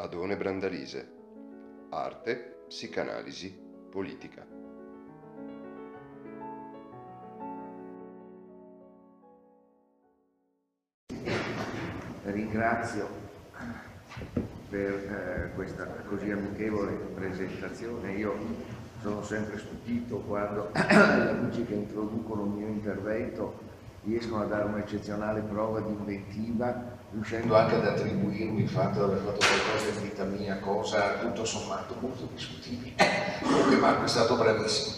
Adone Brandalise. Arte, psicanalisi, politica. Ringrazio per eh, questa così amichevole presentazione. Io sono sempre stupito quando gli amici che introducono il mio intervento riescono a dare un'eccezionale prova di inventiva riuscendo anche ad attribuirmi il fatto di aver fatto qualcosa in vita mia, cosa tutto sommato molto discutibile. Comunque Marco è stato bravissimo.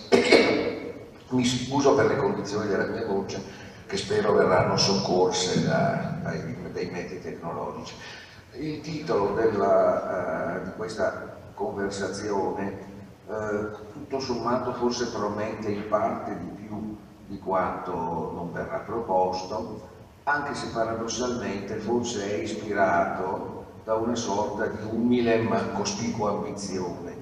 Mi scuso per le condizioni della mia voce che spero verranno soccorse da, dai, dai mezzi tecnologici. Il titolo della, uh, di questa conversazione uh, tutto sommato forse promette in parte di più di quanto non verrà proposto, anche se paradossalmente forse è ispirato da una sorta di umile ma cospicua ambizione,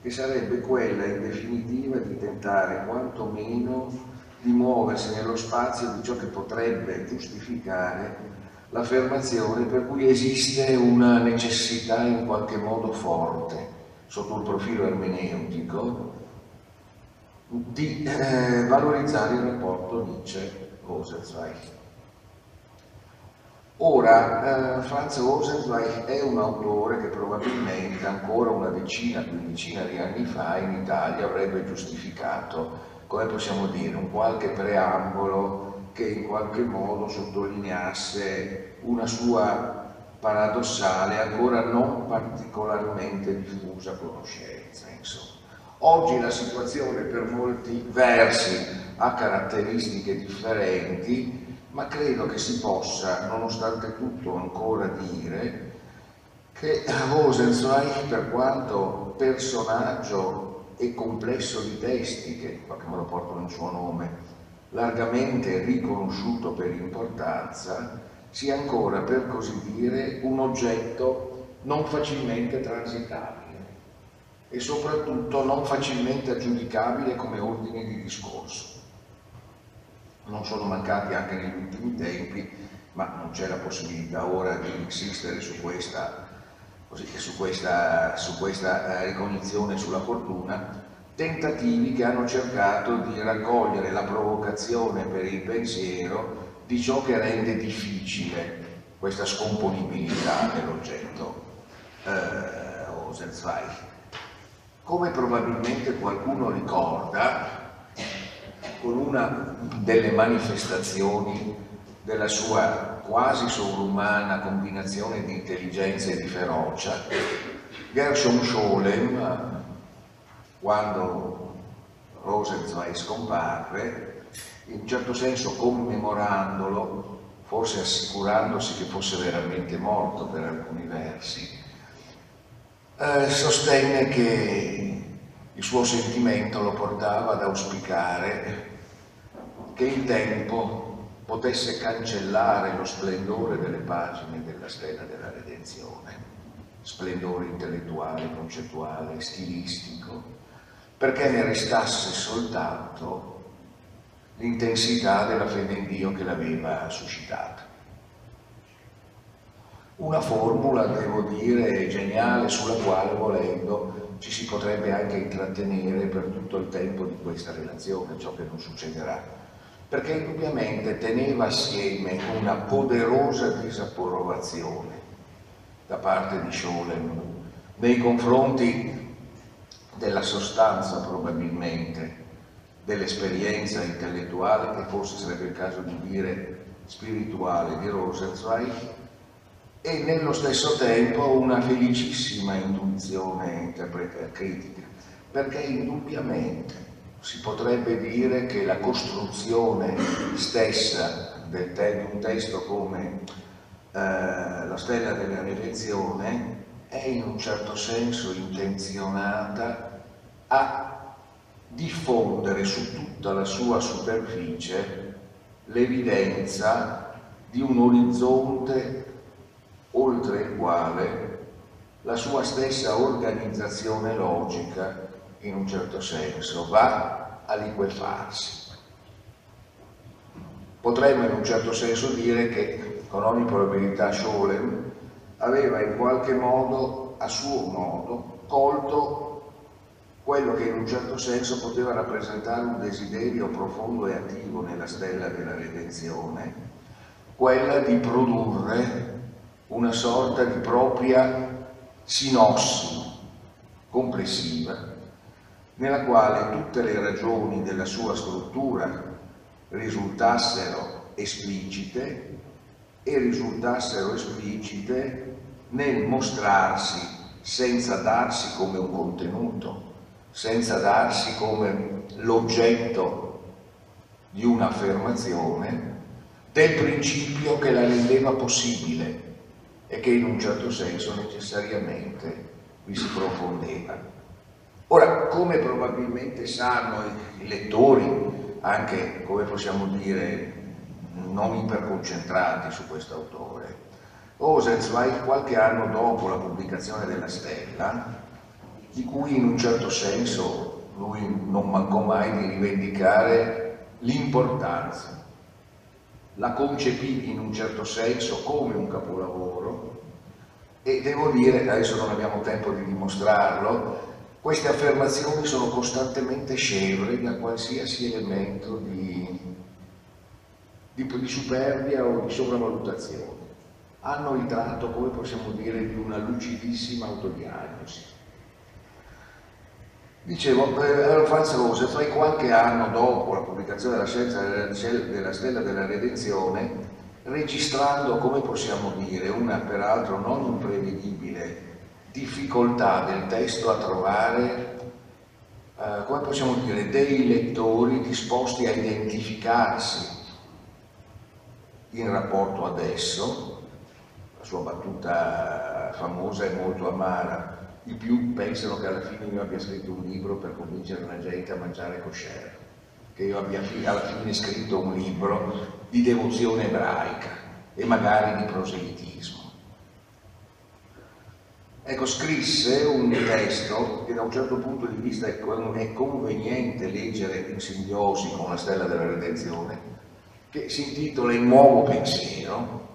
che sarebbe quella in definitiva di tentare quantomeno di muoversi nello spazio di ciò che potrebbe giustificare l'affermazione per cui esiste una necessità in qualche modo forte, sotto il profilo ermeneutico, di eh, valorizzare il rapporto Nietzsche-Rosenzweig. Ora, eh, Franz Rosenzweig è un autore che probabilmente ancora una decina, quindicina di anni fa in Italia avrebbe giustificato, come possiamo dire, un qualche preambolo che in qualche modo sottolineasse una sua paradossale, ancora non particolarmente diffusa conoscenza. Insomma. Oggi la situazione per molti versi ha caratteristiche differenti, ma credo che si possa, nonostante tutto, ancora dire che Rosenzweig, per quanto personaggio e complesso di testi, che in qualche modo portano il suo nome, largamente riconosciuto per importanza, sia ancora, per così dire, un oggetto non facilmente transitabile e soprattutto non facilmente aggiudicabile come ordine di discorso non sono mancati anche negli ultimi tempi, ma non c'è la possibilità ora di insistere su questa, così, su questa, su questa eh, ricognizione sulla fortuna, tentativi che hanno cercato di raccogliere la provocazione per il pensiero di ciò che rende difficile questa scomponibilità dell'oggetto eh. Come probabilmente qualcuno ricorda, con una delle manifestazioni della sua quasi sovrumana combinazione di intelligenza e di ferocia, Gershom Scholem, quando Rosenzweig scomparve, in un certo senso commemorandolo, forse assicurandosi che fosse veramente morto per alcuni versi, eh, sostenne che il suo sentimento lo portava ad auspicare che il tempo potesse cancellare lo splendore delle pagine della stella della redenzione, splendore intellettuale, concettuale, stilistico, perché ne restasse soltanto l'intensità della fede in Dio che l'aveva suscitata. Una formula, devo dire, geniale sulla quale volendo ci si potrebbe anche intrattenere per tutto il tempo di questa relazione, ciò che non succederà perché indubbiamente teneva assieme una poderosa disapprovazione da parte di Scholem nei confronti della sostanza probabilmente dell'esperienza intellettuale che forse sarebbe il caso di dire spirituale di Rosenzweig e nello stesso tempo una felicissima intuizione critica. Perché indubbiamente si potrebbe dire che la costruzione stessa del te- di un testo come eh, la stella della redenzione è in un certo senso intenzionata a diffondere su tutta la sua superficie l'evidenza di un orizzonte oltre il quale la sua stessa organizzazione logica in un certo senso, va a liquefarsi. Potremmo in un certo senso dire che con ogni probabilità Scholem aveva in qualche modo a suo modo colto quello che in un certo senso poteva rappresentare un desiderio profondo e attivo nella stella della redenzione, quella di produrre una sorta di propria sinossi complessiva, nella quale tutte le ragioni della sua struttura risultassero esplicite e risultassero esplicite nel mostrarsi senza darsi come un contenuto, senza darsi come l'oggetto di un'affermazione, del principio che la rendeva possibile e che in un certo senso necessariamente vi si profondeva. Ora, come probabilmente sanno i lettori, anche come possiamo dire non iperconcentrati su questo autore, Rosenzweig qualche anno dopo la pubblicazione della Stella di cui in un certo senso lui non mancò mai di rivendicare l'importanza. La concepì in un certo senso come un capolavoro e devo dire, adesso non abbiamo tempo di dimostrarlo, queste affermazioni sono costantemente scevre da qualsiasi elemento di, di, di superbia o di sopravvalutazione. Hanno il tratto, come possiamo dire, di una lucidissima autodiagnosi Dicevo, eh, Franz Rose, tra qualche anno dopo la pubblicazione della scienza della stella della redenzione, registrando, come possiamo dire, una peraltro non imprevedibile difficoltà del testo a trovare, eh, come possiamo dire, dei lettori disposti a identificarsi in rapporto ad esso, la sua battuta famosa e molto amara, i più pensano che alla fine io abbia scritto un libro per convincere la gente a mangiare kosher, che io abbia alla fine scritto un libro di devozione ebraica e magari di proselitismo. Ecco, scrisse un testo che da un certo punto di vista è conveniente leggere in simbiosi con la stella della redenzione, che si intitola Il nuovo pensiero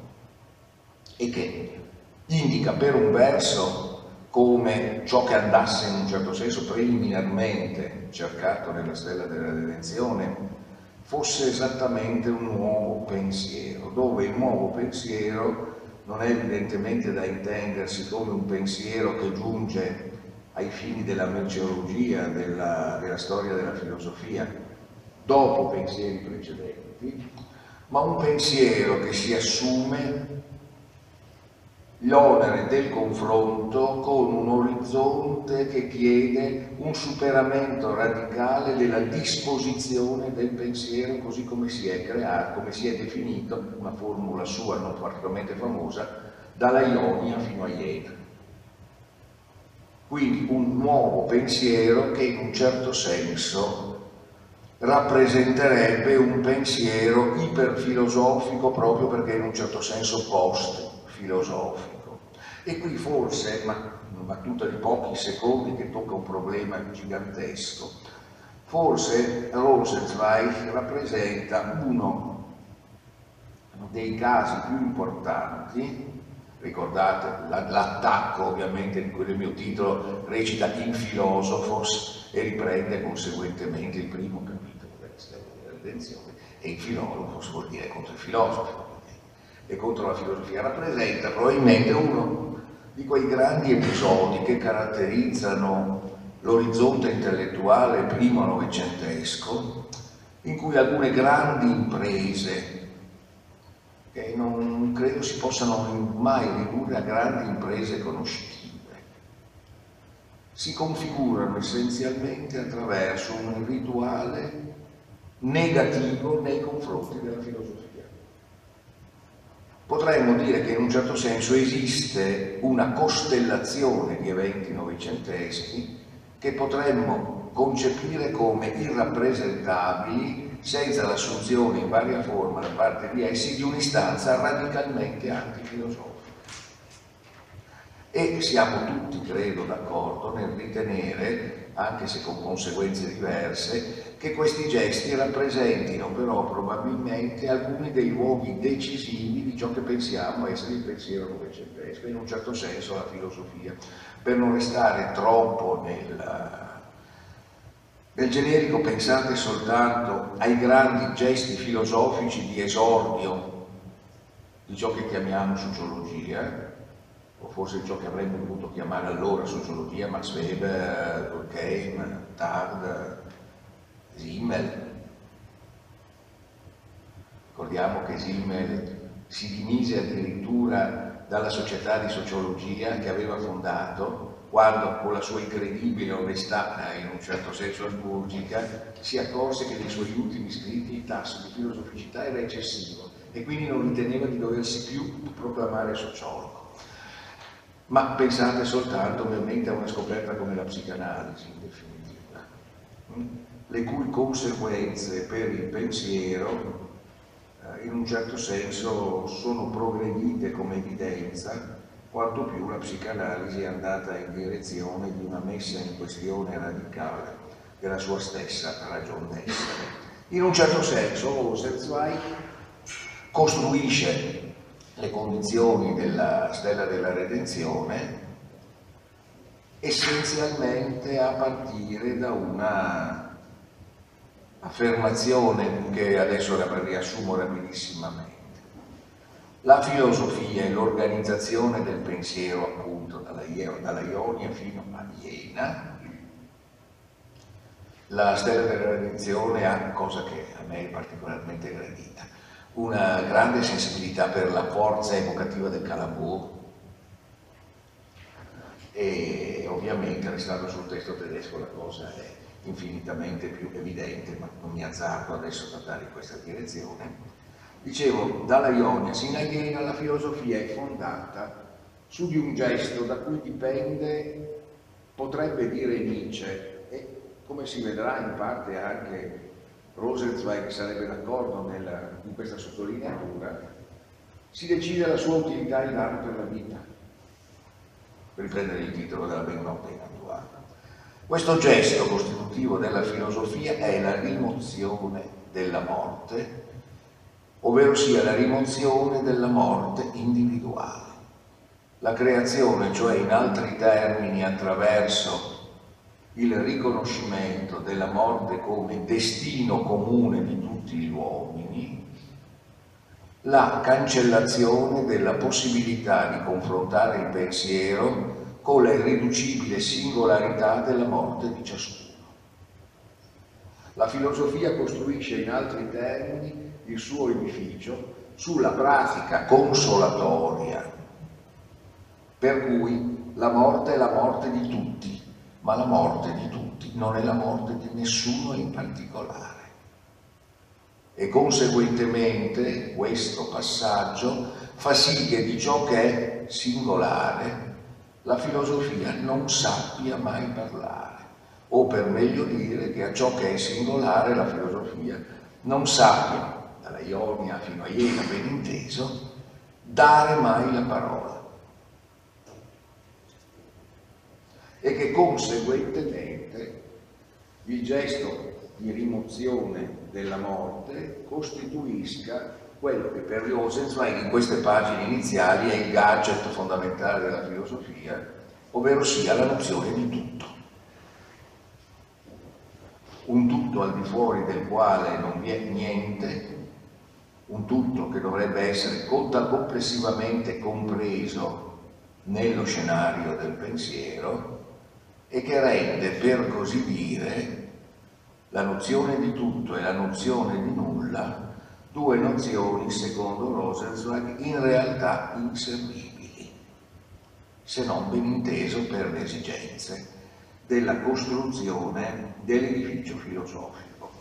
e che indica per un verso come ciò che andasse in un certo senso preliminarmente cercato nella stella della redenzione fosse esattamente un nuovo pensiero, dove il nuovo pensiero non è evidentemente da intendersi come un pensiero che giunge ai fini della merceologia, della, della storia della filosofia, dopo pensieri precedenti, ma un pensiero che si assume l'onere del confronto con un orizzonte che chiede un superamento radicale della disposizione del pensiero così come si è creato, come si è definito, una formula sua non particolarmente famosa, dalla Ionia fino a Iena. Quindi un nuovo pensiero che in un certo senso rappresenterebbe un pensiero iperfilosofico proprio perché in un certo senso post filosofico. E qui forse, ma una battuta di pochi secondi che tocca un problema gigantesco, forse Rosenzweig rappresenta uno dei casi più importanti ricordate l'attacco ovviamente quel mio titolo recita in filosofos e riprende conseguentemente il primo capitolo della redenzione e in filosofos vuol dire contro il filosofo e contro la filosofia, rappresenta probabilmente uno di quei grandi episodi che caratterizzano l'orizzonte intellettuale primo novecentesco, in cui alcune grandi imprese, che non credo si possano mai ridurre a grandi imprese conoscitive, si configurano essenzialmente attraverso un rituale negativo nei confronti della filosofia. Potremmo dire che in un certo senso esiste una costellazione di eventi novecenteschi che potremmo concepire come irrappresentabili senza l'assunzione in varia forma da parte di essi di un'istanza radicalmente antifilosofica. E siamo tutti, credo, d'accordo nel ritenere, anche se con conseguenze diverse, che questi gesti rappresentino però probabilmente alcuni dei luoghi decisivi ciò che pensiamo essere il pensiero novecentesco, in un certo senso la filosofia, per non restare troppo nel, nel generico pensate soltanto ai grandi gesti filosofici di esordio di ciò che chiamiamo sociologia, o forse ciò che avremmo dovuto chiamare allora sociologia, Max Weber, Durkheim, Tard, Simmel. Ricordiamo che Simmel si dimise addirittura dalla società di sociologia che aveva fondato quando con la sua incredibile onestà, eh, in un certo senso asburgica, si accorse che nei suoi ultimi scritti il tasso di filosoficità era eccessivo e quindi non riteneva di doversi più proclamare sociologo. Ma pensate soltanto ovviamente a una scoperta come la psicanalisi, in definitiva, hm? le cui conseguenze per il pensiero eh, in un certo senso sono progredite come evidenza quanto più la psicanalisi è andata in direzione di una messa in questione radicale della sua stessa ragion d'essere. In un certo senso Rosenzweig costruisce le condizioni della stella della redenzione essenzialmente a partire da una affermazione che adesso riassumo rapidissimamente. La filosofia e l'organizzazione del pensiero appunto dalla, dalla Ionia fino a Iena la stella della redenzione ha cosa che a me è particolarmente gradita una grande sensibilità per la forza evocativa del calambo e ovviamente restando sul testo tedesco la cosa è infinitamente più evidente, ma non mi azzardo adesso a dare in questa direzione. Dicevo, dalla Ionia sino a Iena la filosofia è fondata su di un gesto da cui dipende, potrebbe dire Nietzsche, e come si vedrà in parte anche Rosenzweig sarebbe d'accordo in questa sottolineatura, si decide la sua utilità in arte per la vita, per riprendere il titolo della ben nota inattuata. Questo gesto costitutivo della filosofia è la rimozione della morte, ovvero sia la rimozione della morte individuale. La creazione, cioè in altri termini attraverso il riconoscimento della morte come destino comune di tutti gli uomini, la cancellazione della possibilità di confrontare il pensiero con la irriducibile singolarità della morte di ciascuno. La filosofia costruisce in altri termini il suo edificio sulla pratica consolatoria, per cui la morte è la morte di tutti, ma la morte di tutti non è la morte di nessuno in particolare. E conseguentemente questo passaggio fa sì che di ciò che è singolare la filosofia non sappia mai parlare, o per meglio dire che a ciò che è singolare la filosofia non sappia, dalla Ionia fino a Iena ben inteso, dare mai la parola. e che conseguentemente il gesto di rimozione della morte costituisca quello che per Rosenzweig in queste pagine iniziali è il gadget fondamentale della filosofia, ovvero sia la nozione di tutto. Un tutto al di fuori del quale non vi è niente, un tutto che dovrebbe essere complessivamente compreso nello scenario del pensiero, e che rende, per così dire, la nozione di tutto e la nozione di nulla due nozioni, secondo Rosenzweig, in realtà inservibili, se non ben inteso per le esigenze della costruzione dell'edificio filosofico.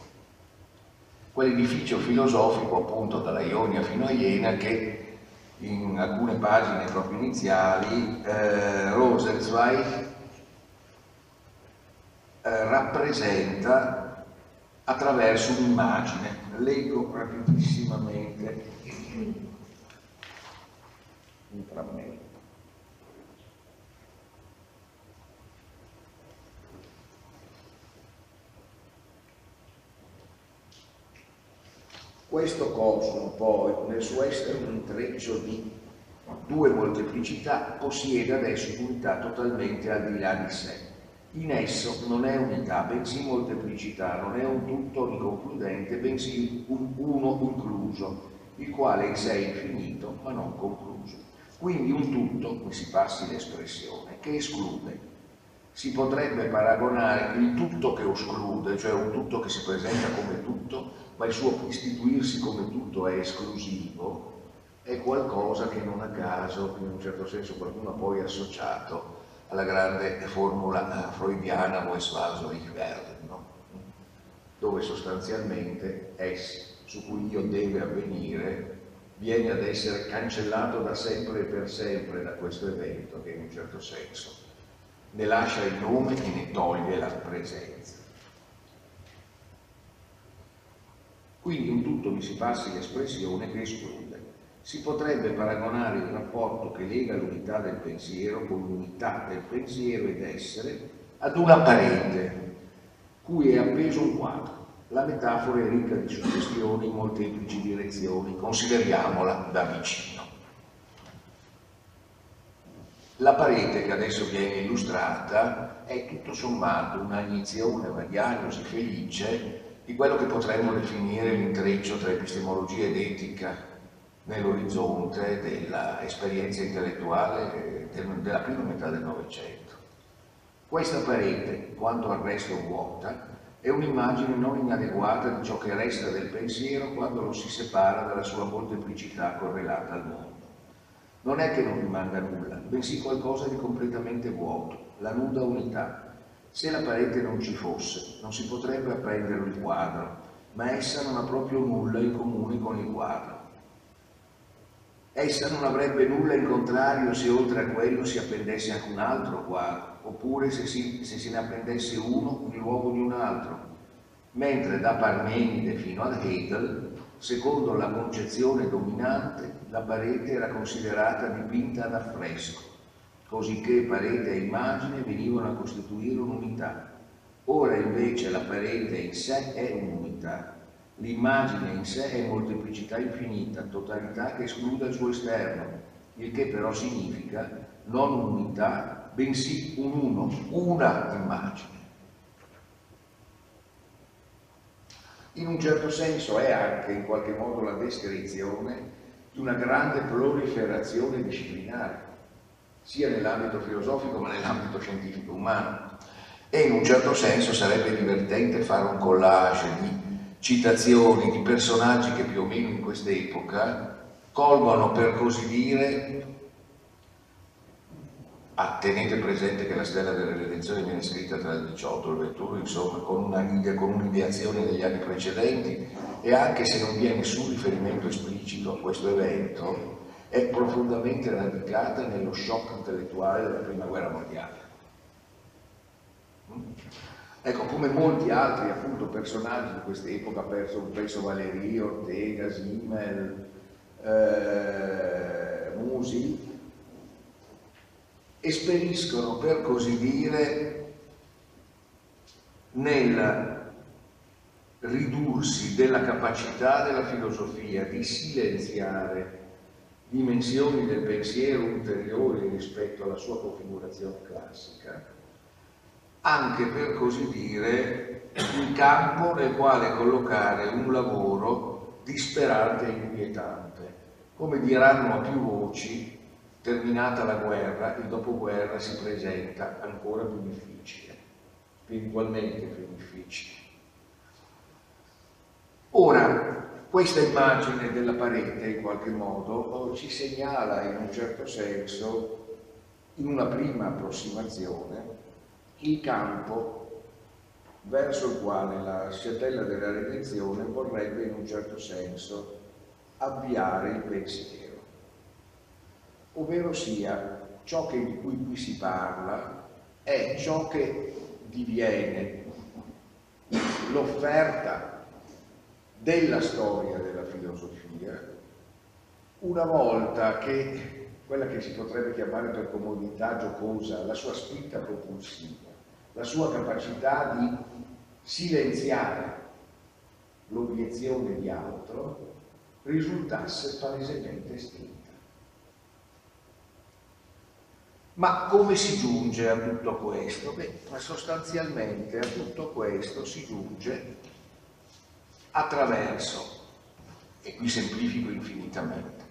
Quell'edificio filosofico appunto dalla Ionia fino a Iena che in alcune pagine proprio iniziali eh, Rosenzweig eh, rappresenta attraverso un'immagine. Leggo rapidissimamente un frammento. questo cosmo poi, nel suo essere un intreccio di due molteplicità, possiede adesso un'unità totalmente al di là di sé. In esso non è unità, bensì molteplicità, non è un tutto inconcludente, bensì un uno incluso, il quale in sé è infinito ma non concluso. Quindi un tutto, mi si passi l'espressione, che esclude. Si potrebbe paragonare il tutto che esclude, cioè un tutto che si presenta come tutto, ma il suo istituirsi come tutto è esclusivo, è qualcosa che non a caso, in un certo senso qualcuno ha poi associato alla grande formula freudiana Westphal ich werde, no? dove sostanzialmente es, su cui io deve avvenire, viene ad essere cancellato da sempre e per sempre da questo evento che in un certo senso ne lascia il nome e ne toglie la presenza. Quindi in tutto mi si passi l'espressione che esclude. Si potrebbe paragonare il rapporto che lega l'unità del pensiero con l'unità del pensiero ed essere ad una parete cui è appeso un quadro. La metafora è ricca di suggestioni in molteplici direzioni, consideriamola da vicino. La parete che adesso viene illustrata è tutto sommato una iniezione, una diagnosi felice di quello che potremmo definire l'intreccio tra epistemologia ed etica nell'orizzonte dell'esperienza intellettuale della prima metà del Novecento. Questa parete, quanto al resto vuota, è un'immagine non inadeguata di ciò che resta del pensiero quando lo si separa dalla sua molteplicità correlata al mondo. Non è che non rimanga nulla, bensì qualcosa di completamente vuoto, la nuda unità, se la parete non ci fosse, non si potrebbe apprendere il quadro, ma essa non ha proprio nulla in comune con il quadro. Essa non avrebbe nulla in contrario se oltre a quello si appendesse anche un altro quadro, oppure se, si, se se ne appendesse uno in luogo di un altro, mentre da Parmenide fino ad Hegel, secondo la concezione dominante, la parete era considerata dipinta ad affresco cosicché parete e immagine venivano a costituire un'unità. Ora invece la parete in sé è un'unità, l'immagine in sé è molteplicità infinita, totalità che esclude il suo esterno, il che però significa non unità, bensì un uno, una immagine. In un certo senso è anche in qualche modo la descrizione di una grande proliferazione disciplinare sia nell'ambito filosofico ma nell'ambito scientifico umano. E in un certo senso sarebbe divertente fare un collage di citazioni di personaggi che più o meno in quest'epoca colgono per così dire Ah, tenete presente che la stella della redenzione viene scritta tra il 18 e il 21, insomma, con, una, con un'ideazione degli anni precedenti e anche se non vi è nessun riferimento esplicito a questo evento, è profondamente radicata nello shock intellettuale della prima guerra mondiale. Ecco, come molti altri appunto, personaggi di quest'epoca, penso, penso Valerio, Ortega, Simmel, eh, Musi, esperiscono per così dire nel ridursi della capacità della filosofia di silenziare dimensioni del pensiero ulteriori rispetto alla sua configurazione classica, anche per così dire il campo nel quale collocare un lavoro disperante e inquietante. Come diranno a più voci, terminata la guerra, il dopoguerra si presenta ancora più difficile, spiritualmente più difficile. Ora, questa immagine della parete, in qualche modo, ci segnala in un certo senso, in una prima approssimazione, il campo verso il quale la sciatella della redenzione vorrebbe in un certo senso avviare il pensiero. Ovvero sia, ciò che, di cui qui si parla è ciò che diviene l'offerta della storia della filosofia, una volta che quella che si potrebbe chiamare per comodità giocosa, la sua spinta propulsiva, la sua capacità di silenziare l'obiezione di altro, risultasse palesemente estinta. Ma come si giunge a tutto questo? Beh, sostanzialmente a tutto questo si giunge attraverso, e qui semplifico infinitamente,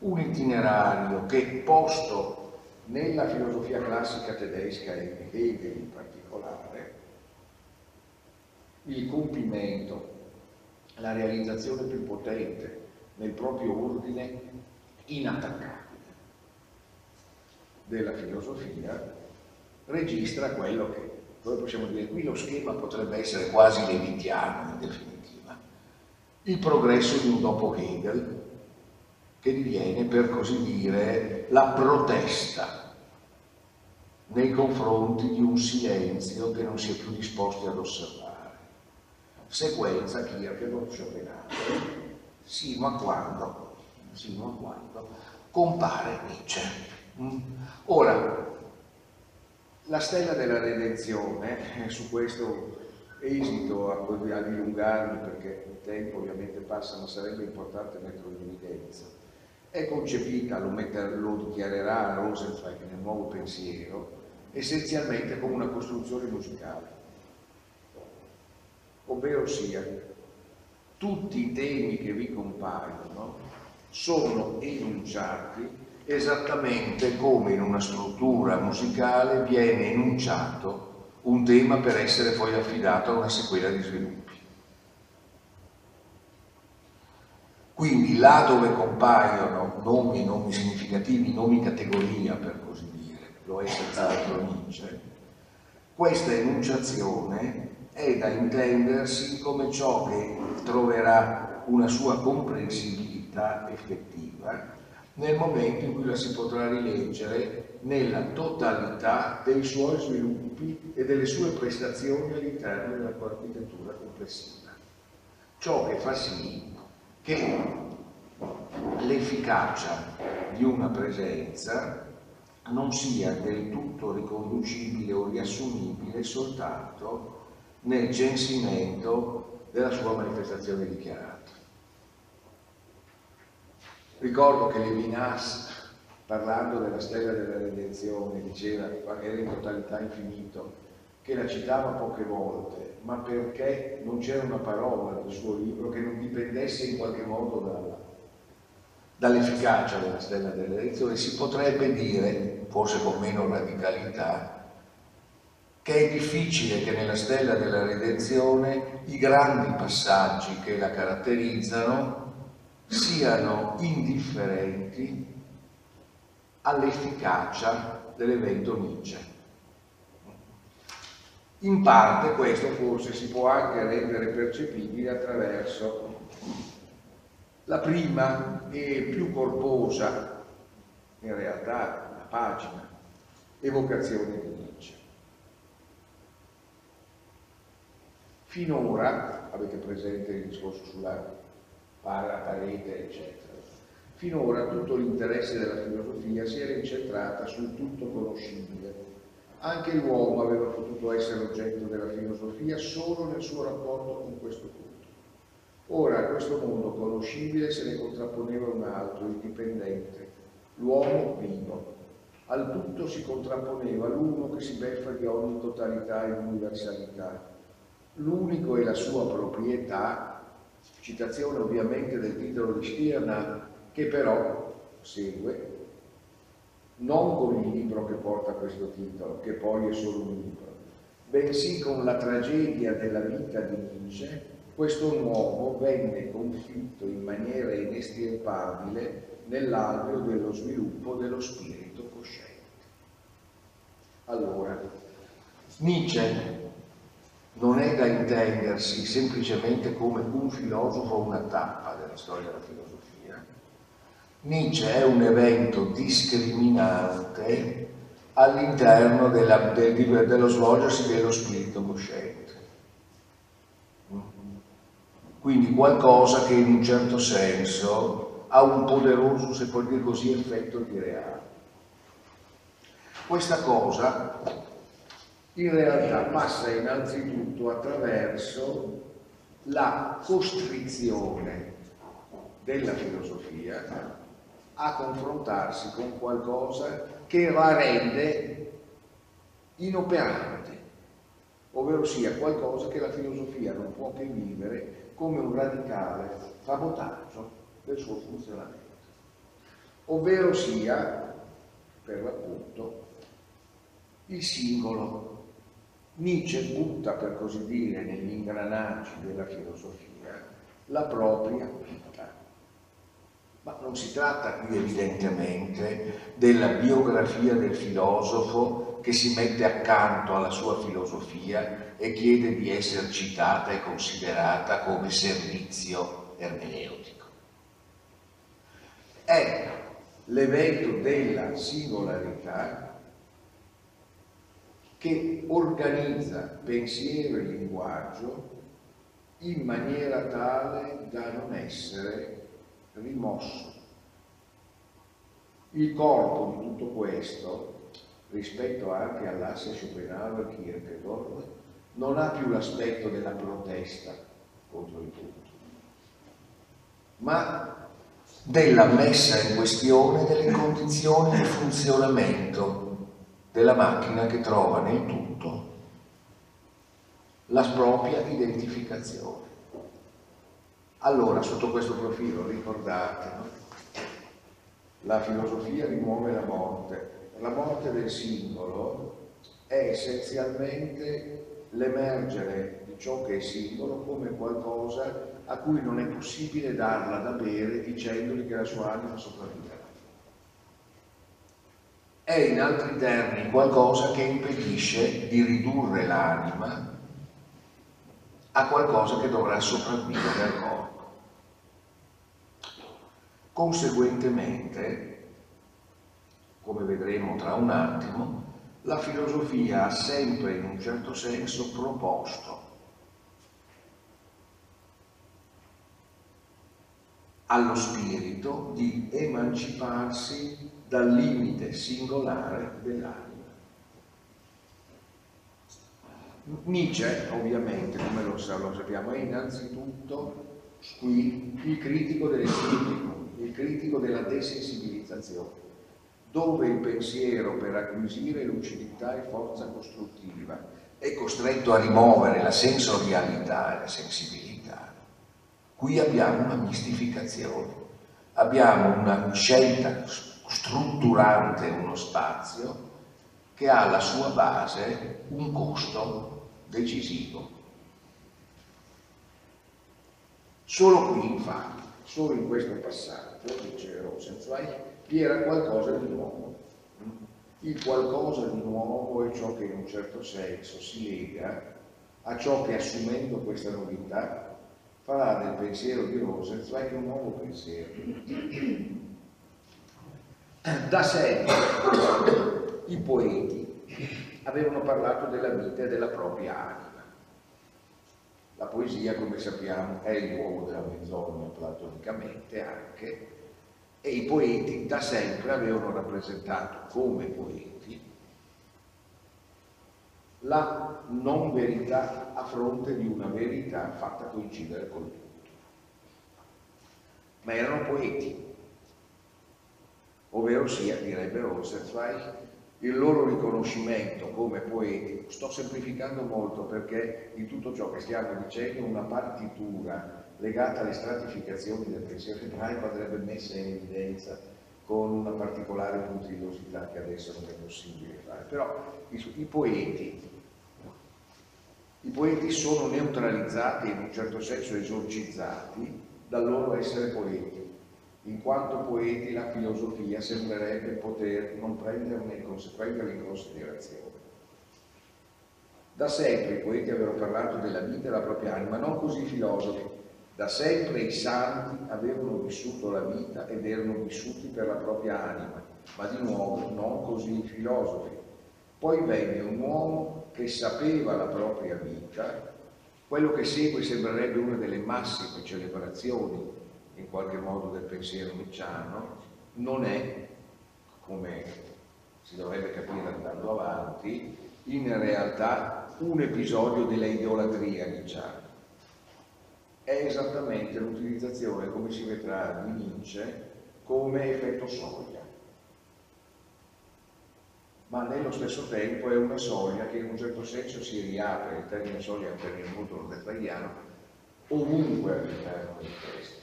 un itinerario che posto nella filosofia classica tedesca e Hegel in particolare, il compimento, la realizzazione più potente nel proprio ordine inattaccabile della filosofia, registra quello che noi possiamo dire qui lo schema potrebbe essere quasi levitiano in definitiva. Il progresso di un dopo Hegel che diviene per così dire la protesta nei confronti di un silenzio che non si è più disposti ad osservare. Sequenza Kierkegaard Schopenhauer sino a quando, sino a quando compare Nietzsche. Mm. Ora, la stella della redenzione, eh, su questo esito a, a dilungarmi perché il tempo ovviamente passa, ma sarebbe importante metterlo in evidenza, è concepita, lo, mette, lo dichiarerà Rosenzweig nel nuovo pensiero, essenzialmente come una costruzione musicale, ovvero sia tutti i temi che vi compaiono sono enunciati esattamente come in una struttura musicale viene enunciato un tema per essere poi affidato a una sequela di sviluppi. Quindi là dove compaiono nomi, nomi significativi, nomi categoria per così dire, lo è senz'altro Nietzsche, questa enunciazione è da intendersi come ciò che troverà una sua comprensibilità effettiva nel momento in cui la si potrà rileggere nella totalità dei suoi sviluppi e delle sue prestazioni all'interno della sua architettura complessiva. Ciò che fa sì che l'efficacia di una presenza non sia del tutto riconducibile o riassumibile soltanto nel censimento della sua manifestazione dichiarata. Ricordo che Levinas, parlando della stella della redenzione, diceva era in totalità infinito, che la citava poche volte, ma perché non c'era una parola nel suo libro che non dipendesse in qualche modo dalla, dall'efficacia della stella della redenzione, si potrebbe dire, forse con meno radicalità, che è difficile che nella stella della redenzione i grandi passaggi che la caratterizzano siano indifferenti all'efficacia dell'evento Nietzsche. In parte questo forse si può anche rendere percepibile attraverso la prima e più corposa, in realtà la pagina, evocazione di Nietzsche. Finora, avete presente il discorso sulla parete, eccetera, finora tutto l'interesse della filosofia si era incentrata sul tutto conoscibile. Anche l'uomo aveva potuto essere oggetto della filosofia solo nel suo rapporto con questo punto. Ora a questo mondo conoscibile se ne contrapponeva un altro, indipendente, l'uomo vivo. Al tutto si contrapponeva l'uno che si beffa di ogni totalità e universalità, L'unico è la sua proprietà, citazione ovviamente del titolo di Stirna, che però segue non con il libro che porta questo titolo, che poi è solo un libro, bensì con la tragedia della vita di Nietzsche, questo uomo venne conflitto in maniera inestirpabile nell'alveo dello sviluppo dello spirito cosciente. Allora, Nietzsche non è da intendersi semplicemente come un filosofo o una tappa della storia della filosofia. Nietzsche è un evento discriminante all'interno della, del, dello svolgersi dello spirito cosciente. Quindi qualcosa che in un certo senso ha un poderoso, se può dire così, effetto di reale. Questa cosa in realtà passa innanzitutto attraverso la costrizione della filosofia a confrontarsi con qualcosa che la rende inoperante, ovvero sia qualcosa che la filosofia non può che vivere come un radicale sabotaggio del suo funzionamento, ovvero sia, per l'appunto, il singolo. Nietzsche butta, per così dire, negli ingranaggi della filosofia la propria vita. Ma non si tratta qui evidentemente della biografia del filosofo che si mette accanto alla sua filosofia e chiede di essere citata e considerata come servizio ermeneutico. È l'evento della singolarità che organizza pensiero e linguaggio in maniera tale da non essere rimosso. Il corpo di tutto questo, rispetto anche all'asse Schopenhauer-Kierkegaard, non ha più l'aspetto della protesta contro il tutto, ma della messa in questione delle condizioni di funzionamento della macchina che trova nel tutto la propria identificazione. Allora, sotto questo profilo, ricordate, no? la filosofia rimuove la morte. La morte del singolo è essenzialmente l'emergere di ciò che è singolo come qualcosa a cui non è possibile darla da bere dicendogli che la sua anima sopravviverà è in altri termini qualcosa che impedisce di ridurre l'anima a qualcosa che dovrà sopravvivere al corpo. Conseguentemente, come vedremo tra un attimo, la filosofia ha sempre in un certo senso proposto allo spirito di emanciparsi dal limite singolare dell'anima. Nietzsche, ovviamente, come lo, sappiamo, è innanzitutto qui il critico dell'espirito, il critico della desensibilizzazione, dove il pensiero per acquisire lucidità e forza costruttiva è costretto a rimuovere la sensorialità e la sensibilità. Qui abbiamo una mistificazione, abbiamo una scelta strutturante uno spazio che ha alla sua base un costo decisivo. Solo qui, infatti, solo in questo passaggio, dice Rosenzweig, vi era qualcosa di nuovo. Il qualcosa di nuovo è ciò che in un certo senso si lega a ciò che assumendo questa novità farà del pensiero di Rosenzweig un nuovo pensiero da sempre i poeti avevano parlato della vita e della propria anima. La poesia, come sappiamo, è il luogo della menzogna platonicamente anche, e i poeti da sempre avevano rappresentato come poeti la non verità a fronte di una verità fatta coincidere con tutto. Ma erano poeti, ovvero sia, direbbe Rosenzweig, il loro riconoscimento come poeti, sto semplificando molto perché in tutto ciò che stiamo dicendo una partitura legata alle stratificazioni del pensiero ebraico andrebbe messa in evidenza con una particolare puntigliosità che adesso non è possibile fare. Però i, i, poeti, i poeti sono neutralizzati, in un certo senso esorcizzati, dal loro essere poeti in quanto poeti la filosofia sembrerebbe poter non prenderne in considerazione. Da sempre i poeti avevano parlato della vita e della propria anima, non così i filosofi. Da sempre i santi avevano vissuto la vita ed erano vissuti per la propria anima, ma di nuovo non così i filosofi. Poi venne un uomo che sapeva la propria vita, quello che segue sembrerebbe una delle massime celebrazioni in qualche modo del pensiero nicciano, non è, come si dovrebbe capire andando avanti, in realtà un episodio della idolatria nicciana. È esattamente l'utilizzazione, come si vedrà, di Nietzsche come effetto soglia. Ma nello stesso tempo è una soglia che in un certo senso si riapre, il termine soglia è un termine molto dettagliato, ovunque all'interno del testo.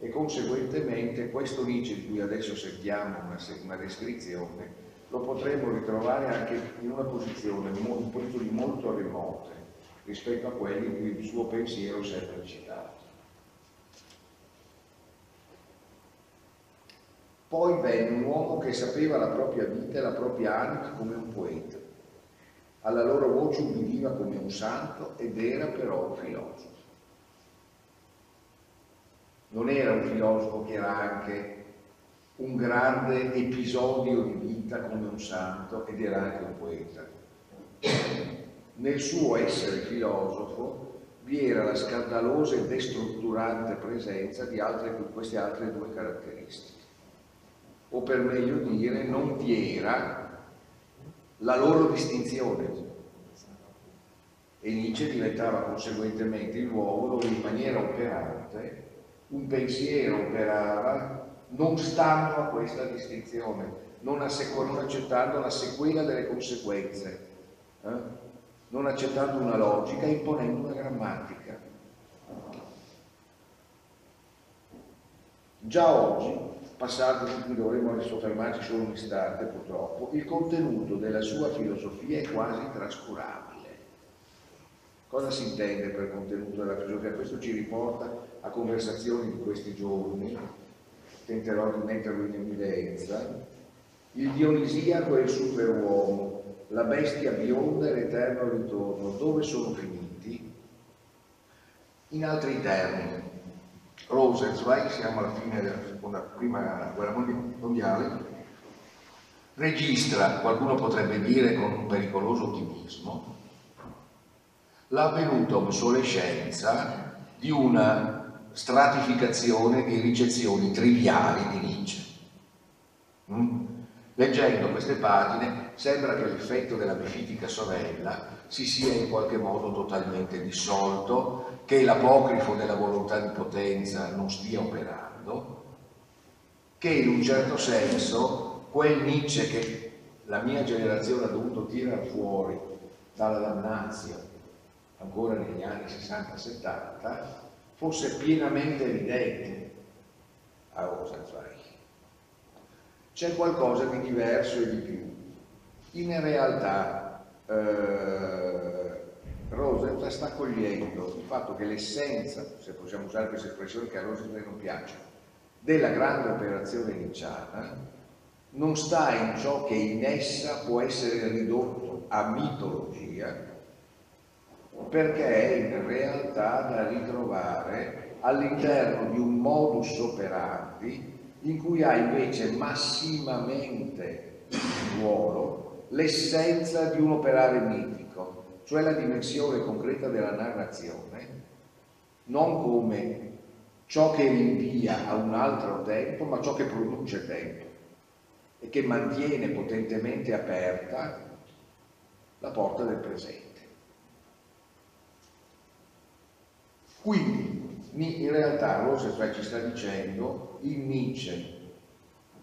E conseguentemente questo Nietzsche di cui adesso sentiamo una, una descrizione lo potremmo ritrovare anche in una posizione, in posizioni molto remote rispetto a quelli in cui il suo pensiero sempre citato. Poi venne un uomo che sapeva la propria vita e la propria anima come un poeta. Alla loro voce ubbidiva come un santo ed era però un filosofo. Non era un filosofo che era anche un grande episodio di vita come un santo ed era anche un poeta. Nel suo essere filosofo vi era la scandalosa e destrutturante presenza di altre, queste altre due caratteristiche. O per meglio dire, non vi era la loro distinzione. E Nietzsche diventava conseguentemente il luogo dove in maniera operante un pensiero operava non stando a questa distinzione, non, non accettando la sequela delle conseguenze, eh? Non accettando una logica, imponendo una grammatica. Già oggi, passaggio su cui dovremmo soffermarci solo un istante purtroppo, il contenuto della sua filosofia è quasi trascurabile. Cosa si intende per contenuto della filosofia? Questo ci riporta a conversazioni di questi giorni tenterò di metterlo in evidenza, il Dionisiaco e il superuomo, la bestia bionda e l'eterno ritorno, dove sono finiti? In altri termini, Rosenzweig, siamo alla fine della seconda, prima guerra mondiale, registra, qualcuno potrebbe dire con un pericoloso ottimismo, l'avvenuta obsolescenza di una stratificazione di ricezioni triviali di Nietzsche. Mm? Leggendo queste pagine sembra che l'effetto della mefitica sorella si sia in qualche modo totalmente dissolto, che l'apocrifo della volontà di potenza non stia operando, che in un certo senso quel Nietzsche che la mia generazione ha dovuto tirare fuori dalla damnazio ancora negli anni 60-70 fosse pienamente evidente a Rosenzweig. C'è qualcosa di diverso e di più. In realtà eh, Rosenzweig sta cogliendo il fatto che l'essenza, se possiamo usare questa espressione che a Rosenzweig non piace, della grande operazione iniziata non sta in ciò che in essa può essere ridotto a mitologia, perché è in realtà da ritrovare all'interno di un modus operandi in cui ha invece massimamente ruolo l'essenza di un operare mitico, cioè la dimensione concreta della narrazione, non come ciò che rinvia a un altro tempo, ma ciò che produce tempo e che mantiene potentemente aperta la porta del presente. Quindi, in realtà Rosenfeld ci sta dicendo, in Nietzsche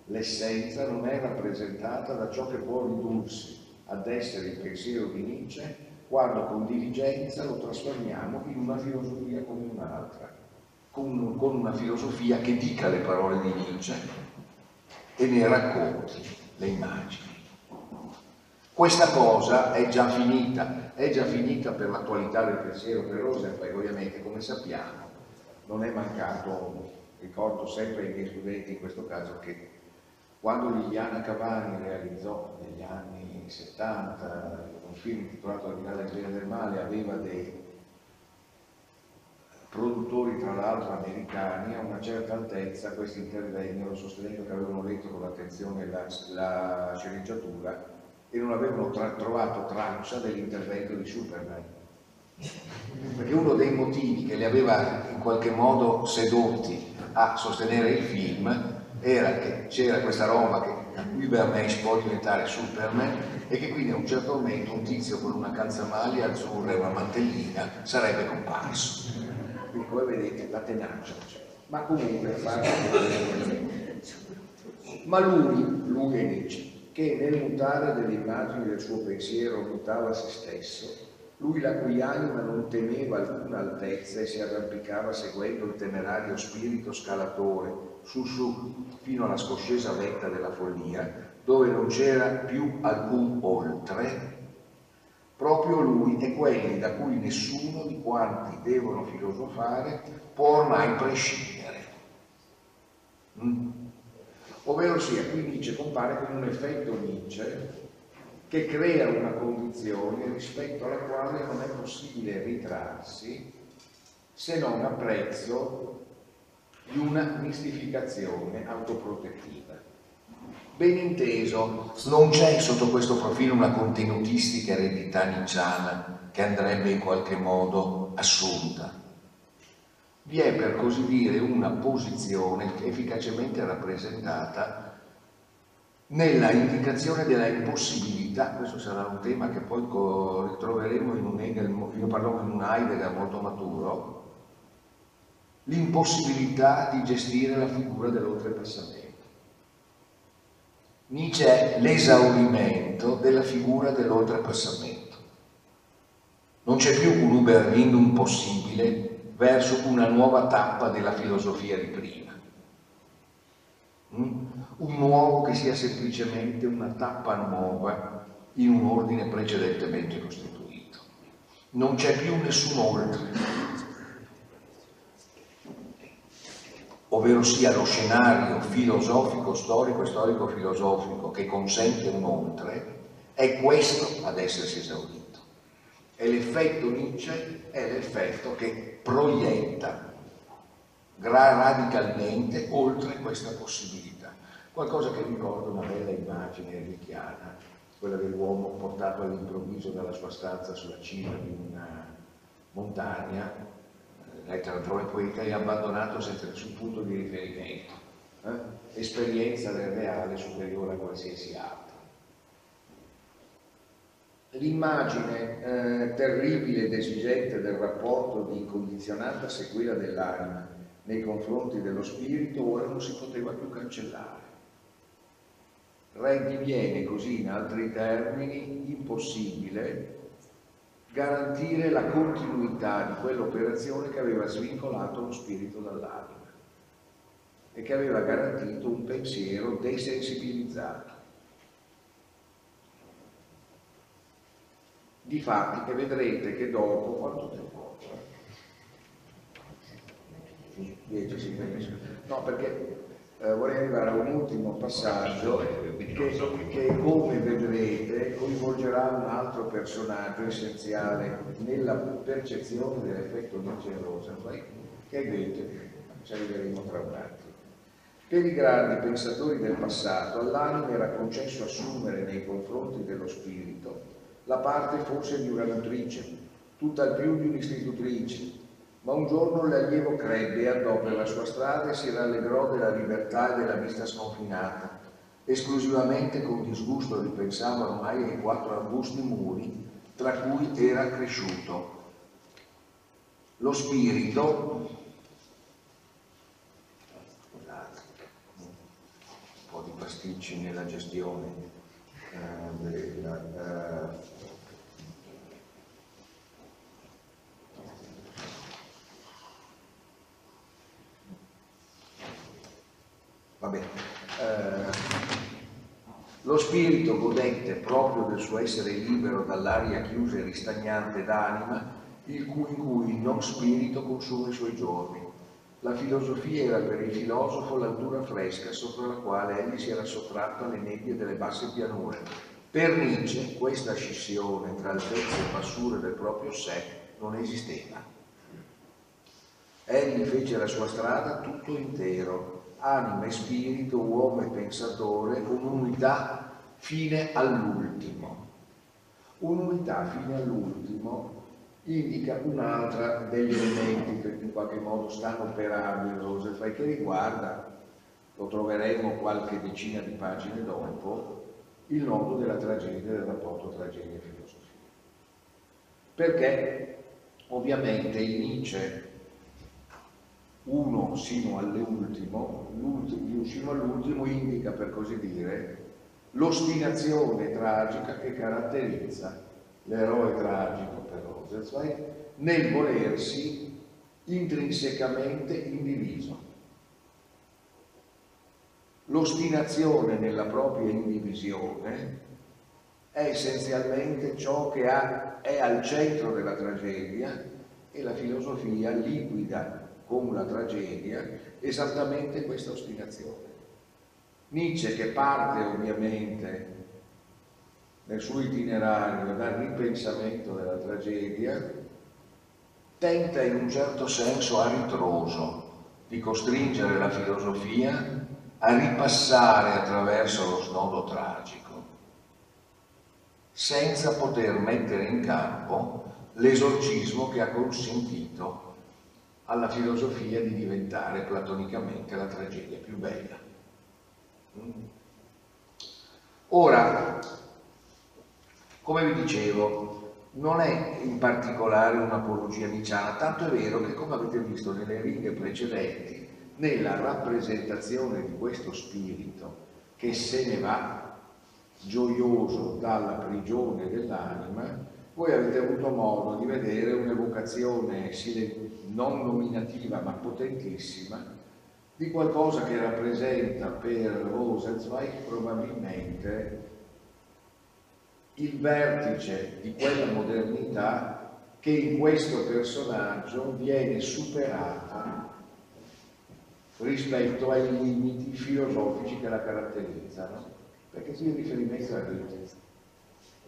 l'essenza non è rappresentata da ciò che può ridursi ad essere il pensiero di Nietzsche quando con diligenza lo trasformiamo in una filosofia come un'altra, con, con una filosofia che dica le parole di Nietzsche e ne racconti le immagini. Questa cosa è già finita, è già finita per l'attualità del pensiero per Rosenberg, ovviamente, come sappiamo, non è mancato, ricordo sempre ai miei studenti in questo caso, che quando Liliana Cavani realizzò negli anni 70 un film intitolato del bene e del male, aveva dei produttori tra l'altro americani a una certa altezza questi intervennero sostenendo che avevano letto con attenzione la, la sceneggiatura e non avevano tra trovato traccia dell'intervento di Superman. Perché uno dei motivi che li aveva in qualche modo sedotti a sostenere il film era che c'era questa roba che Übermensch può diventare Superman e che quindi a un certo momento un tizio con una calzamaglia azzurra e una mantellina sarebbe comparso. Quindi come vedete la tenacia. Ma comunque Ma lui, lui Nietzsche, che nel mutare delle immagini del suo pensiero mutava se stesso, lui la cui anima non temeva alcuna altezza e si arrampicava seguendo il temerario spirito scalatore su su fino alla scoscesa vetta della follia, dove non c'era più alcun oltre, proprio lui e quelli da cui nessuno di quanti devono filosofare può ormai prescindere. Mm? Ovvero sia, qui Nietzsche compare con un effetto Nietzsche che crea una condizione rispetto alla quale non è possibile ritrarsi se non a prezzo di una mistificazione autoprotettiva. Ben inteso, non c'è sotto questo profilo una contenutistica eredità nicciana che andrebbe in qualche modo assunta. Vi è per così dire una posizione efficacemente rappresentata nella indicazione della impossibilità, questo sarà un tema che poi ritroveremo in un Hegel, io parlo in un Heidegger molto maturo, l'impossibilità di gestire la figura dell'oltrepassamento. Nietzsche è l'esaurimento della figura dell'oltrepassamento. Non c'è più un Uberlindum possibile verso una nuova tappa della filosofia di prima. Mm? un nuovo che sia semplicemente una tappa nuova in un ordine precedentemente costituito. Non c'è più nessun oltre, ovvero sia lo scenario filosofico, storico e storico-filosofico che consente un oltre, è questo ad essersi esaurito. E l'effetto Nietzsche è l'effetto che proietta radicalmente oltre questa possibilità. Qualcosa che ricorda una bella immagine richiana, quella dell'uomo portato all'improvviso dalla sua stanza sulla cima di una montagna, eh, letteratura poetica, e abbandonato senza nessun punto di riferimento. Eh? Esperienza del reale superiore a qualsiasi altro. L'immagine eh, terribile ed esigente del rapporto di condizionata sequela dell'anima nei confronti dello spirito ora non si poteva più cancellare diviene così in altri termini impossibile garantire la continuità di quell'operazione che aveva svincolato lo spirito dall'anima e che aveva garantito un pensiero desensibilizzato. Difatti che vedrete che dopo, quanto tempo? 10 si No, perché eh, vorrei arrivare a un ultimo passaggio che, che, come vedrete coinvolgerà un altro personaggio essenziale nella percezione dell'effetto Nietzsche Rosenberg che è Goethe, ci arriveremo tra un attimo. Per i grandi pensatori del passato all'anima era concesso assumere nei confronti dello spirito la parte forse di una nutrice, tutt'al più di un'istitutrice, ma un giorno l'allievo crebbe andò per la sua strada e si rallegrò della libertà e della vista sconfinata. Esclusivamente con disgusto ripensava ormai ai quattro angusti muri tra cui era cresciuto. Lo spirito, un po' di pasticci nella gestione eh, della, eh, Vabbè. Eh, lo spirito godette proprio del suo essere libero dall'aria chiusa e ristagnante d'anima, il cui, cui non spirito consuma i suoi giorni. La filosofia era per il filosofo l'altura fresca sopra la quale egli si era sottratto alle nebbie delle basse pianure. Per Nietzsche questa scissione tra altezze e bassure del proprio sé non esisteva. Egli fece la sua strada tutto intero, anima e spirito, uomo e pensatore, un'unità fine all'ultimo. Un'unità fine all'ultimo indica un'altra degli elementi che in qualche modo stanno operando in Roosevelt che riguarda, lo troveremo qualche decina di pagine dopo, il nodo della tragedia, del rapporto tragedia e filosofia. Perché ovviamente in Nietzsche uno sino all'ultimo, l'ultimo sino all'ultimo indica per così dire l'ostinazione tragica che caratterizza l'eroe tragico per Rosenzweig nel volersi intrinsecamente indiviso. L'ostinazione nella propria indivisione è essenzialmente ciò che ha, è al centro della tragedia e la filosofia liquida con la tragedia esattamente questa ostinazione. Nietzsche che parte ovviamente nel suo itinerario dal ripensamento della tragedia, tenta in un certo senso a ritroso di costringere la filosofia a ripassare attraverso lo snodo tragico, senza poter mettere in campo l'esorcismo che ha consentito alla filosofia di diventare platonicamente la tragedia più bella. Ora, come vi dicevo, non è in particolare un'apologia nicciana, tanto è vero che, come avete visto nelle righe precedenti, nella rappresentazione di questo spirito che se ne va gioioso dalla prigione dell'anima, voi avete avuto modo di vedere un'evocazione non nominativa ma potentissima di qualcosa che rappresenta per Rosenzweig probabilmente il vertice di quella modernità che in questo personaggio viene superata rispetto ai limiti filosofici che la caratterizzano, perché si riferimento a Goethe.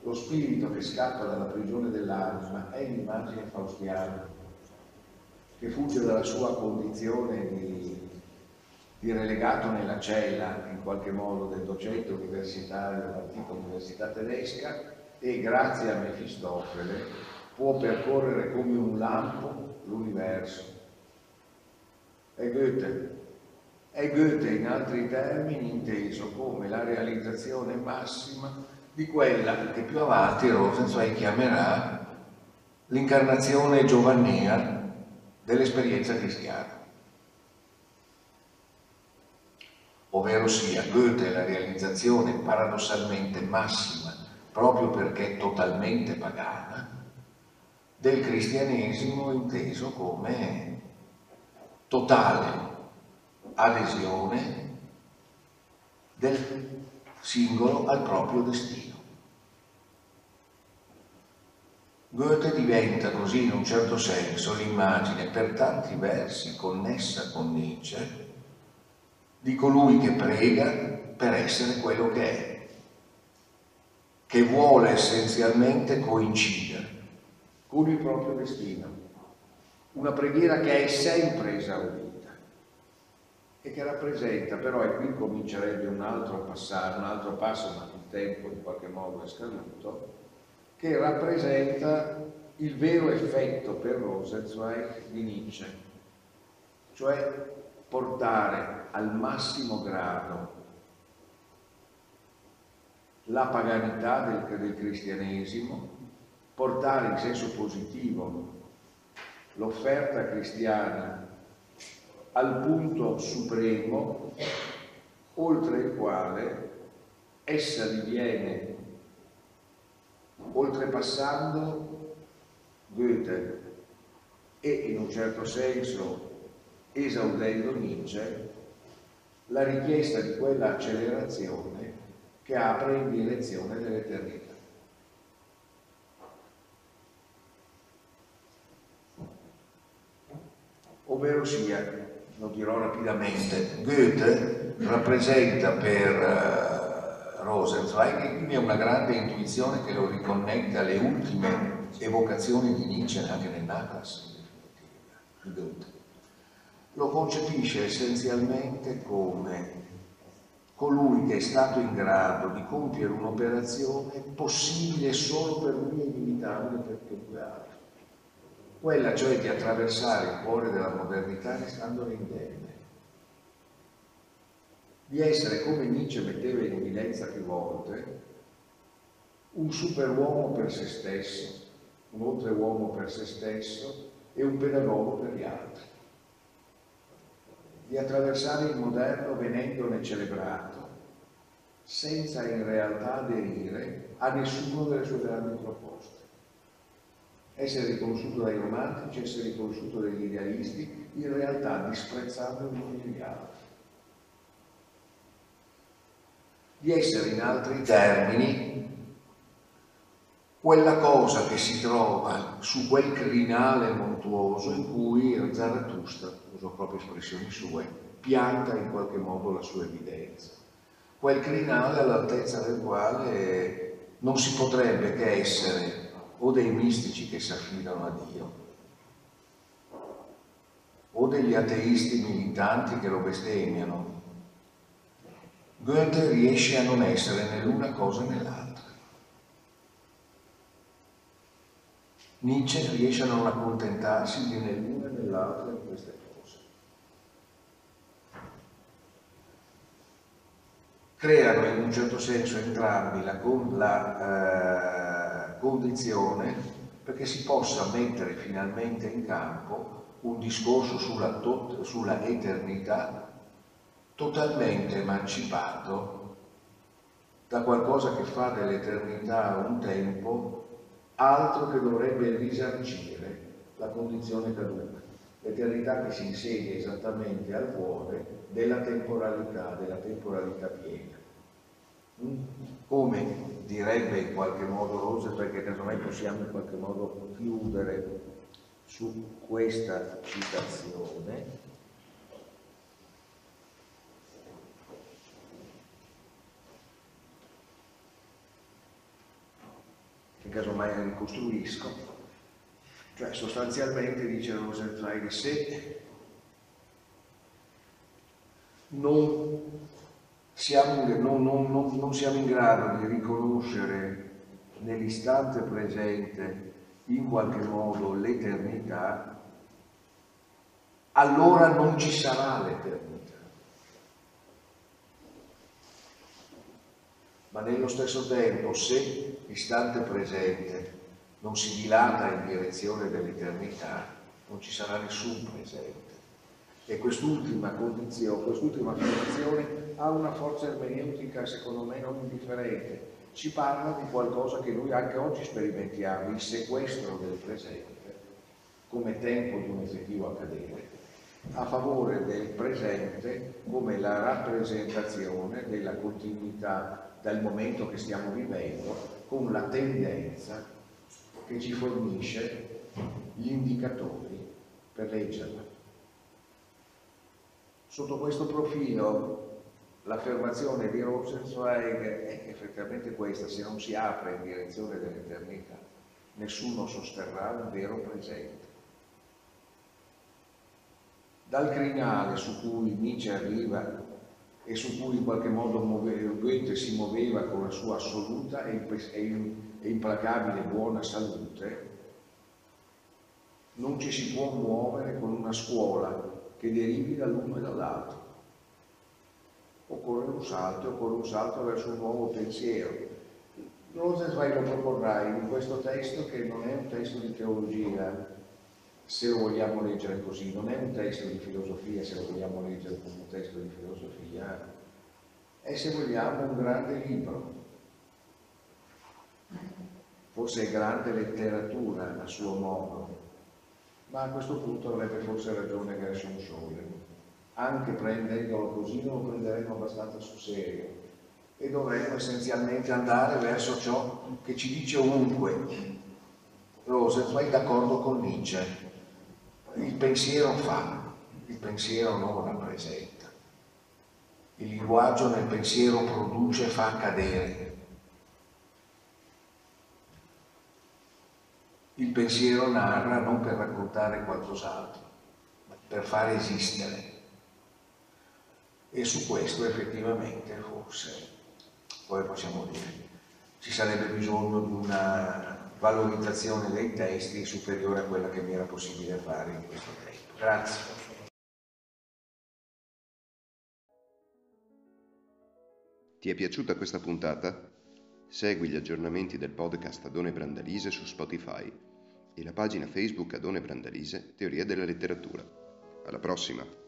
Lo spirito che scappa dalla prigione dell'anima è l'immagine faustiana, che fugge dalla sua condizione di di relegato nella cella in qualche modo del docente universitario dell'antica università tedesca e grazie a Mefistofele può percorrere come un lampo l'universo. È Goethe. È Goethe in altri termini inteso come la realizzazione massima di quella che più avanti Rosenzweig chiamerà l'incarnazione giovannea dell'esperienza cristiana. ovvero sia Goethe la realizzazione paradossalmente massima, proprio perché totalmente pagana, del cristianesimo inteso come totale adesione del singolo al proprio destino. Goethe diventa così in un certo senso l'immagine per tanti versi connessa con Nietzsche di colui che prega per essere quello che è, che vuole essenzialmente coincidere con il proprio destino. Una preghiera che è sempre esaurita e che rappresenta, però, e qui comincerebbe un altro passaggio, un altro passo, ma il tempo in qualche modo è scaduto, che rappresenta il vero effetto per Rosenzweig di Nietzsche, cioè portare al massimo grado la paganità del, del cristianesimo, portare in senso positivo l'offerta cristiana al punto supremo oltre il quale essa diviene, oltrepassando Goethe e in un certo senso esaudendo Nietzsche la richiesta di quella accelerazione che apre in direzione dell'eternità. Ovvero sia, lo dirò rapidamente, Goethe rappresenta per uh, Rosenzweig, e quindi è una grande intuizione che lo riconnette alle ultime evocazioni di Nietzsche anche nel Nachlass, di Goethe lo concepisce essenzialmente come colui che è stato in grado di compiere un'operazione possibile solo per lui e inimitabile per chiunque altro. Quella cioè di attraversare il cuore della modernità restandone indenne. Di essere, come Nietzsche metteva in evidenza più volte, un superuomo per se stesso, un oltreuomo per se stesso e un pedagogo per gli altri di attraversare il moderno venendone celebrato, senza in realtà aderire a nessuno delle sue grandi proposte. Essere riconosciuto dai romantici, essere riconosciuto dagli idealisti, in realtà disprezzando gli altri. Di essere in altri termini quella cosa che si trova su quel crinale montuoso in cui Zarathustra, uso proprio espressioni sue, pianta in qualche modo la sua evidenza. Quel crinale all'altezza del quale non si potrebbe che essere o dei mistici che si affidano a Dio, o degli ateisti militanti che lo bestemmiano. Goethe riesce a non essere né l'una cosa né l'altra. Nietzsche riesce a non accontentarsi di né l'una né l'altra di queste cose. Creano in un certo senso entrambi la, la eh, condizione perché si possa mettere finalmente in campo un discorso sulla, sulla eternità totalmente emancipato da qualcosa che fa dell'eternità un tempo altro che dovrebbe risarcire la condizione caduta, l'eternità che si insegue esattamente al cuore della temporalità, della temporalità piena. Mm? Come direbbe in qualche modo Rose, perché casomai possiamo in qualche modo chiudere su questa citazione, casomai ricostruisco, cioè sostanzialmente dice Rosenzweig se non siamo, non, non, non siamo in grado di riconoscere nell'istante presente in qualche modo l'eternità, allora non ci sarà l'eternità. ma nello stesso tempo se l'istante presente non si dilata in direzione dell'eternità, non ci sarà nessun presente. E quest'ultima condizione, quest'ultima affermazione ha una forza ermeneutica secondo me non indifferente. Ci parla di qualcosa che noi anche oggi sperimentiamo, il sequestro del presente come tempo di un effettivo accadere, a favore del presente come la rappresentazione della continuità dal momento che stiamo vivendo con la tendenza che ci fornisce gli indicatori per leggerla. Sotto questo profilo l'affermazione di Rosenzweig è effettivamente questa, se non si apre in direzione dell'eternità, nessuno sosterrà un vero presente. Dal crinale su cui Nietzsche arriva e su cui in qualche modo Goethe si muoveva con la sua assoluta e implacabile buona salute, non ci si può muovere con una scuola che derivi dall'uno e dall'altro. Occorre un salto, occorre un salto verso un nuovo pensiero. Rosenzweig lo proporrà in questo testo che non è un testo di teologia, se lo vogliamo leggere così, non è un testo di filosofia, se lo vogliamo leggere come un testo di filosofia, è se vogliamo un grande libro. Forse è grande letteratura a suo modo, ma a questo punto avrebbe forse ragione Gershon Scholem. Anche prendendolo così non lo prenderemo abbastanza sul serio e dovremmo essenzialmente andare verso ciò che ci dice ovunque. Rosenzweig d'accordo con Nietzsche, il pensiero fa, il pensiero non rappresenta. Il linguaggio nel pensiero produce e fa accadere. Il pensiero narra non per raccontare qualcos'altro, ma per far esistere. E su questo effettivamente forse, poi possiamo dire, ci sarebbe bisogno di una valorizzazione dei testi superiore a quella che mi era possibile fare in questo tempo. Grazie. Ti è piaciuta questa puntata? Segui gli aggiornamenti del podcast Adone Brandalise su Spotify e la pagina Facebook Adone Brandalise Teoria della letteratura. Alla prossima!